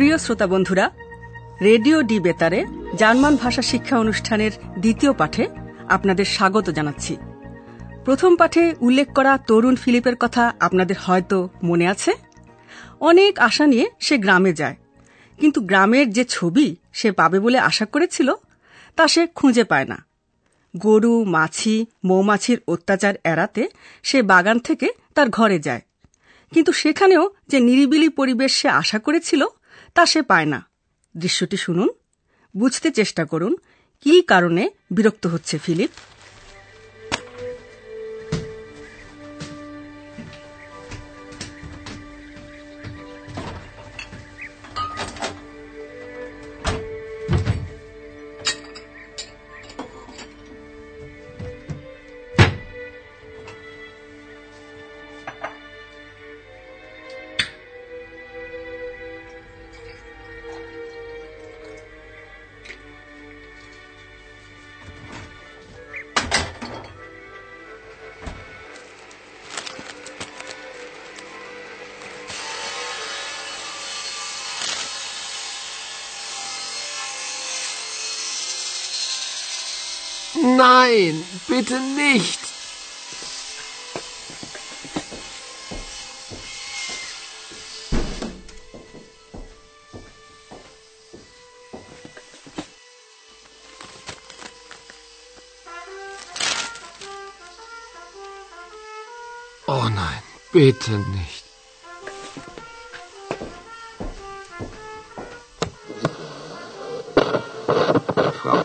প্রিয় শ্রোতা বন্ধুরা, রেডিও ডি বেতারে জার্মান ভাষা শিক্ষা অনুষ্ঠানের দ্বিতীয় পাঠে আপনাদের স্বাগত জানাচ্ছি। প্রথম পাঠে উল্লেখ করা তরুণ ফিলিপের কথা আপনাদের হয়তো মনে আছে। অনেক আশা নিয়ে সে গ্রামে যায়, কিন্তু গ্রামের যে ছবি সে পাবে বলে আশা করেছিল, তা সে খুঁজে পায় না। গরু, মাছি, মৌমাছির অত্যাচার এড়াতে সে বাগান থেকে তার ঘরে যায়। কিন্তু সেখানেও যে নিরিবিলি পরিবেশ সে আশা করেছিল তা সে পায় না। দৃশ্যটি শুনুন বুঝতে চেষ্টা করুন কী কারণে বিরক্ত হচ্ছে Philip. Nein, bitte nicht. Oh nein, bitte nicht. Frau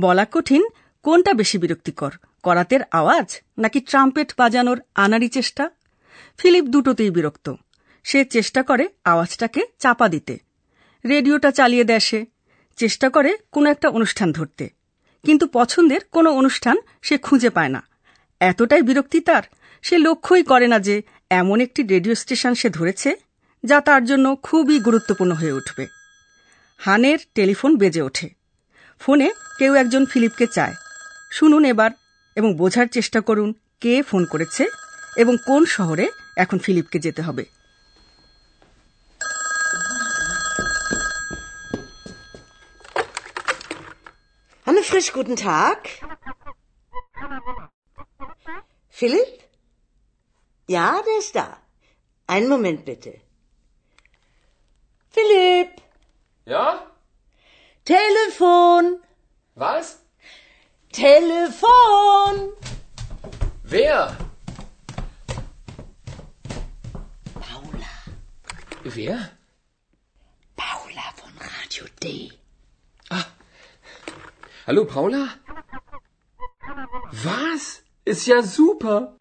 বলা কঠিন, কোনটা বেশি বিরক্তিকর, করাতের আওয়াজ নাকি ট্রাম্পেট বাজানোর আনারি চেষ্টা? ফিলিপ দুটোতেই বিরক্ত। সে চেষ্টা করে আওয়াজটাকে চাপা দিতে। রেডিওটা চালিয়ে দেয় সে। চেষ্টা করে কোনো একটা অনুষ্ঠান ধরতে। কিন্তু পছন্দের কোনো অনুষ্ঠান সে খুঁজে পায় না। এতটাই বিরক্তি তার, সে লক্ষ্যই করে না যে এমন একটি রেডিও স্টেশন সে ধরেছে যা তার জন্য খুবই গুরুত্বপূর্ণ হয়ে উঠবে। হানের টেলিফোন বেজে ওঠে। ফোনে কেউ একজন ফিলিপকে চায় শুনুন এবার এবং বোঝার চেষ্টা করুন কে ফোন করেছে এবং কোন শহরে এখন ফিলিপকে যেতে হবে Philipp? Ja, der ist da. Einen Moment bitte. Philipp? Ja? Telefon, Was? Telefon. Wer? Paula, Wer? Paula von Radio D. Hallo, Paula? Was? Ist ja super.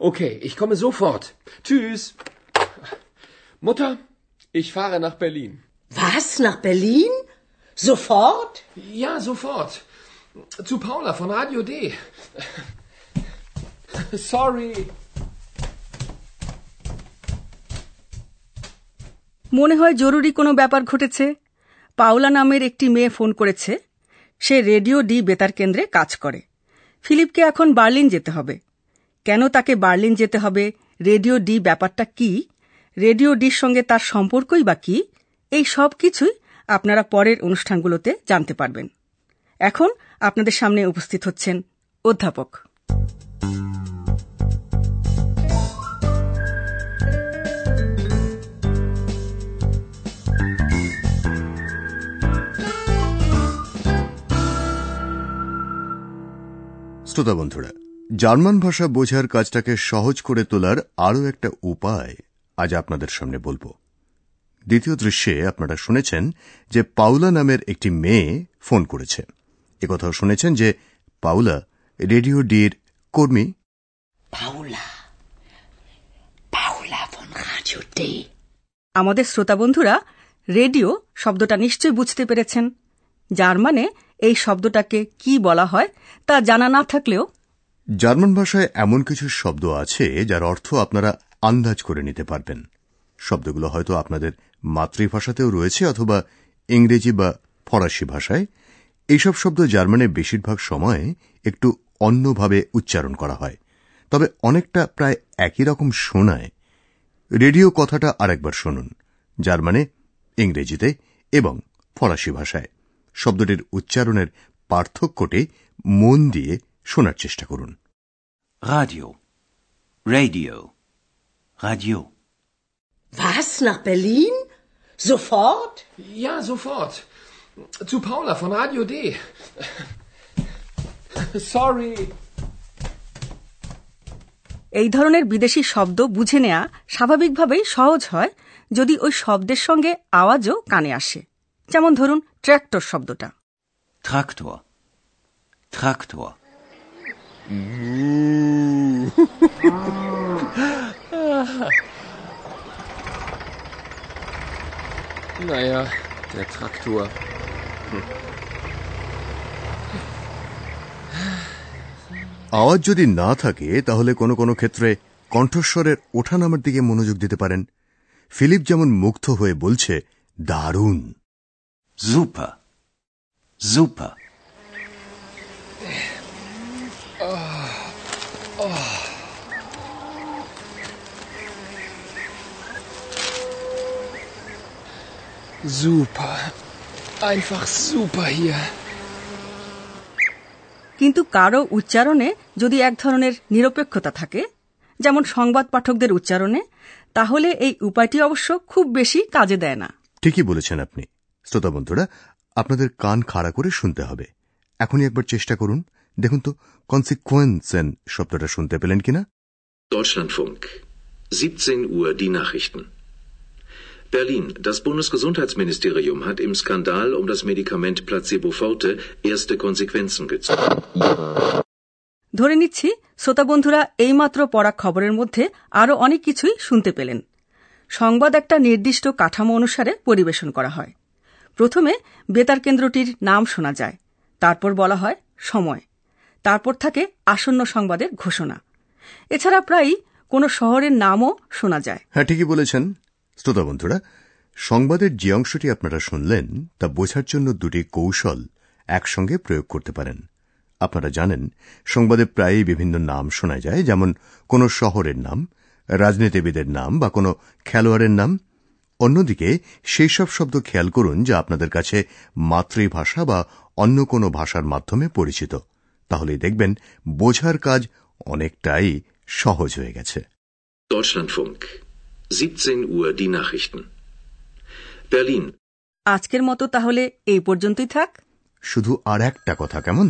Okay, ich komme sofort. Tschüss. Mutter, ich fahre nach Berlin. Was, nach Berlin? Sofort? Ja, sofort. Zu Paula von Radio D. Sorry. মনে হয় জরুরি কোনো ব্যাপার ঘটেছে পাওলা নামের একটি মেয়ে phone করেছে সে রেডিও ডি বেতার কেন্দ্রে কাজ করে ফিলিপকে এখন বার্লিন যেতে হবে কেন তাকে বার্লিন যেতে হবে রেডিও ডি ব্যাপারটা কি রেডিও ডির সঙ্গে তার সম্পর্কই বা কি এই সব কিছুই আপনারা পরের অনুষ্ঠানগুলোতে জানতে পারবেন। এখন আপনাদের সামনে উপস্থিত হচ্ছেন অধ্যাপক। শ্রোতা বন্ধুরা, জার্মান ভাষা বোঝার কাজটাকে সহজ করে তোলার আরও একটা উপায় আজ আপনাদের সামনে বলব। দ্বিতীয় দৃশ্যে আপনারা শুনেছেন যে পাউলা নামের একটি মেয়ে ফোন করেছে। একথাও শুনেছেন যে পাউলা রেডিও ডির কর্মী. আমাদের শ্রোতা বন্ধুরা রেডিও শব্দটা নিশ্চয় বুঝতে পেরেছেন। যার মানে এই শব্দটাকে কি বলা হয় তা জানা না থাকলেও। জার্মান ভাষায় এমন কিছু শব্দ আছে যার অর্থ আপনারা আন্দাজ করে নিতে পারবেন। শব্দগুলো হয়তো আপনাদের মাতৃভাষাতেও রয়েছে অথবা ইংরেজি বা ফরাসি ভাষায় এইসব শব্দ জার্মানে বেশিরভাগ সময়ে একটু অন্যভাবে উচ্চারণ করা হয় তবে অনেকটা প্রায় একই রকম শোনায় রেডিও কথাটা আরেকবার শুনুন জার্মানে ইংরেজিতে এবং ফরাসি ভাষায় শব্দটির উচ্চারণের পার্থক্যটি মন দিয়ে শোনার চেষ্টা করুন Radio. Radio. Radio. Was? Nach Berlin? Sofort? Ja, sofort. Zu Paula von Radio D. Sorry. এই ধরনের বিদেশি শব্দ বুঝে নেওয়া স্বাভাবিকভাবেই সহজ হয় যদি ওই শব্দের সঙ্গে আওয়াজও কানে আসে যেমন ধরুন ট্র্যাক্টর শব্দটা. Traktor. Naja, der Traktor. আওয়াজ যদি না থাকে তাহলে কোনো কোনো ক্ষেত্রে কণ্ঠস্বরের ওঠানামার দিকে মনোযোগ দিতে পারেন ফিলিপ যেমন মুগ্ধ হয়ে বলছে দারুণ Super. Super. Super. Einfach super hier. কিন্তু কারও উচ্চারণে যদি এক ধরনের নিরপেক্ষতা থাকে যেমন সংবাদ পাঠকদের উচ্চারণে তাহলে এই উপায়টি অবশ্য খুব বেশি কাজে দেয় না ঠিকই বলেছেন আপনি শ্রোতা বন্ধুরা আপনাদের কান খাড়া করে শুনতে হবে এখনই একবার চেষ্টা করুন দেখুন তো কনসিকুয়েন্সেন শব্দটা শুনতে পেলেন কিনা Deutschlandfunk. 17 Uhr die Nachrichten. Berlin. Das Bundesgesundheitsministerium hat im Skandal um das Medikament Placebo Forte erste Konsequenzen gezogen. ধরে নিচ্ছি শ্রোতা বন্ধুরা এইমাত্র পড়া খবরের মধ্যে আরও অনেক কিছুই শুনতে পেলেন। সংবাদ একটা নির্দিষ্ট কাঠামো অনুসারে পরিবেশন করা হয়। প্রথমে বেতার কেন্দ্রটির নাম শোনা যায়। তারপর বলা হয় সময়। তারপর থাকে আসন্ন সংবাদের ঘোষণা। এছাড়া প্রায়ই কোনো শহরের নামও শোনা যায়। হ্যাঁ ঠিকই বলেছেন। শ্রোতা বন্ধুরা, সংবাদের যে অংশটি আপনারা শুনলেন, তা বোঝার জন্য দুটি কৌশল একসঙ্গে প্রয়োগ করতে পারেন। আপনারা জানেন, সংবাদে প্রায়ই বিভিন্ন নাম শোনা যায়, যেমন কোনো শহরের নাম, রাজনীতিবিদের নাম বা কোনো খেলোয়াড়ের নাম। অন্যদিকে সেই সব শব্দ খেয়াল করুন যা আপনাদের কাছে মাতৃভাষা বা অন্য কোনো ভাষার মাধ্যমে পরিচিত। তাহলেই দেখবেন, বোঝার কাজ অনেকটাই সহজ হয়ে গেছে. 17 Uhr die Nachrichten. Berlin. আজকের মতো তাহলে এই পর্যন্তই থাক শুধু আর একটা কথা কেমন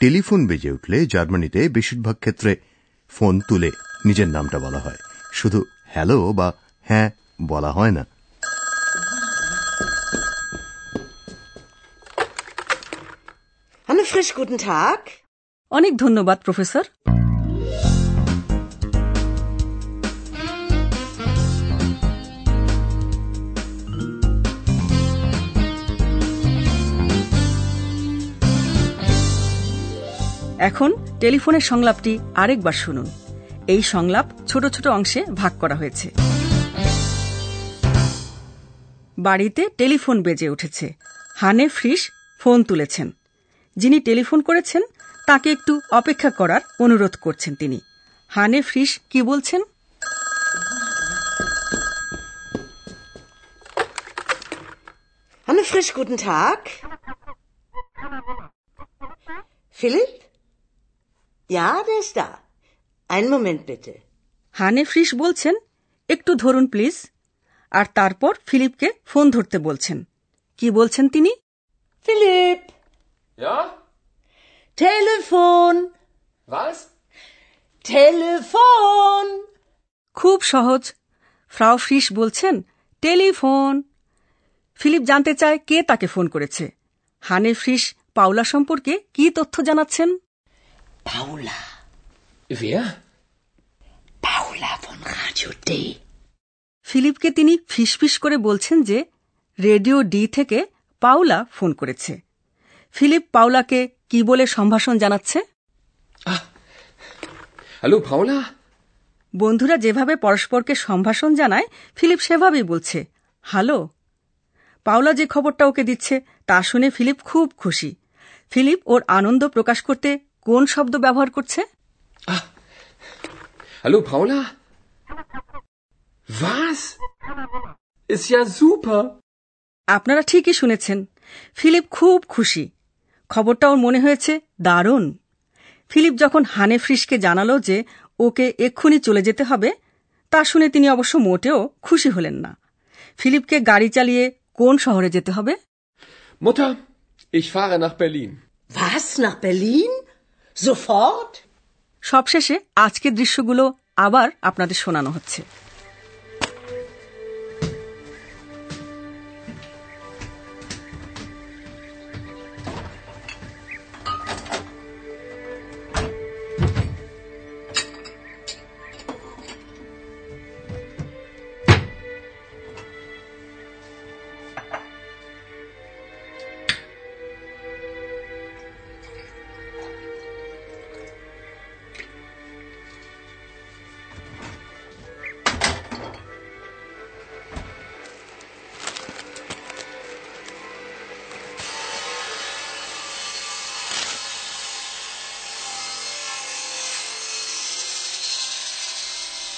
টেলিফোন বেজে উঠলে জার্মানিতে বেশিরভাগ ক্ষেত্রে ফোন তুলে নিজের নামটা বলা হয় শুধু হ্যালো বা হ্যাঁ বলা হয় না Hanne Frisch, guten Tag. অনেক ধন্যবাদ প্রফেসর এখন টেলিফোনের সংলাপটি আরেকবার শুনুন। এই সংলাপ ছোট ছোট অংশে ভাগ করা হয়েছে। বাড়িতে টেলিফোন বেজে উঠেছে। হানে ফ্রিস ফোন তুলেছেন। যিনি টেলিফোন করেছেন তাকে একটু অপেক্ষা করার অনুরোধ করছেন তিনি। হানে ফ্রিস কি বলছেন? Hanne Frisch, guten Tag. Philipp? Ja, der ist da. Einen Moment bitte. হানে ফ্রিস বলছেন একটু ধরুন প্লিজ আর তারপর ফিলিপকে ফোন ধরতে বলছেন কি বলছেন তিনি Philip Ja? Telefon, Was? Telefon. খুব সহজ ফ্রাও ফ্রিস বলছেন টেলিফোন ফিলিপ জানতে চায় কে তাকে ফোন করেছে হানে ফ্রিস পাওলা সম্পর্কে কি তথ্য জানাচ্ছেন Paula. Wer? Paula von Radio D. ফিলিপকে তিনি ফিসফিস করে বলছেন যে রেডিও ডি থেকে পাওলা ফোন করেছে ফিলিপ পাওলাকে কি বলে সম্ভাষণ জানাচ্ছে Hallo, Paula? বন্ধুরা যেভাবে পরস্পরকে সম্ভাষণ জানায় ফিলিপ সেভাবেই বলছে হ্যালো পাওলা যে খবরটা ওকে দিচ্ছে তা শুনে ফিলিপ খুব খুশি ফিলিপ ওর আনন্দ প্রকাশ করতে কোন শব্দ ব্যবহার করছে Hallo, Paula? Was? Ist ja super. আপনারা ঠিকই শুনেছেন ফিলিপ খুব খুশি খবরটা ওর মনে হয়েছে দারুণ ফিলিপ যখন হানে ফ্রিসকে জানালো যে ওকে এক্ষুনি চলে যেতে হবে তা শুনে তিনি অবশ্য মোটেও খুশি হলেন না ফিলিপকে গাড়ি চালিয়ে কোন শহরে যেতে হবে Mutter, ich fahre nach Berlin. Was? Nach Berlin? সবশেষে আজকের দৃশ্যগুলো আবার আপনাদের শোনানো হচ্ছে।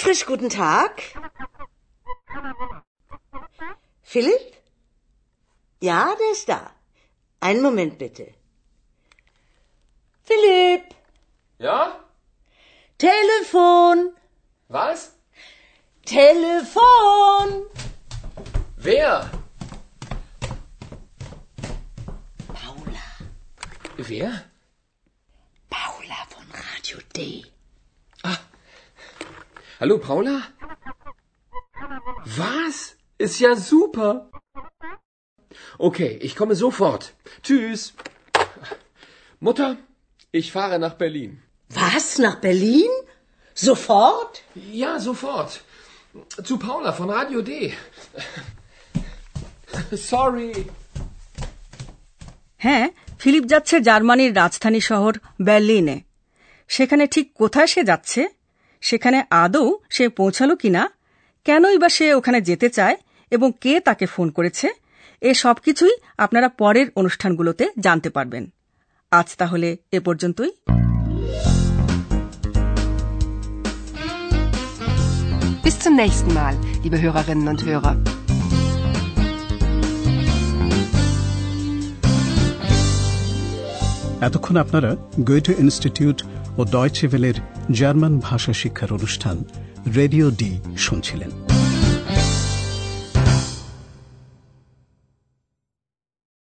Frisch, guten Tag. Philipp? Ja, der ist da. Einen Moment bitte. Philipp! Ja? Telefon! Was? Telefon! Wer? Paula. Wer? Paula von Radio D. Hallo, Paula? Was? Ist ja super. Okay, ich komme sofort. Tschüss. Mutter, ich fahre nach Berlin. Was? Nach Berlin? Sofort? Ja, sofort. Zu Paula von Radio D. Sorry. হ্যাঁ Philip যাচ্ছে জার্মানির রাজধানী শহর বার্লিনে সেখানে ঠিক কোথায় সে যাচ্ছে সেখানে আদৌ সে পৌঁছালো কিনা? কেনই বা সে ওখানে যেতে চায়? এবং কে তাকে ফোন করেছে? এ সব কিছুই আপনারা পরের অনুষ্ঠানগুলোতে জানতে পারবেন। আজ তাহলে এ পর্যন্তই। Bis zum nächsten Mal, liebe Hörerinnen und Hörer. এতক্ষণ আপনারা গোয়েটে ইনস্টিটিউট ও ডয়চেভেলের জার্মান ভাষা শিক্ষার অনুষ্ঠান রেডিও ডি শুনছিলেন।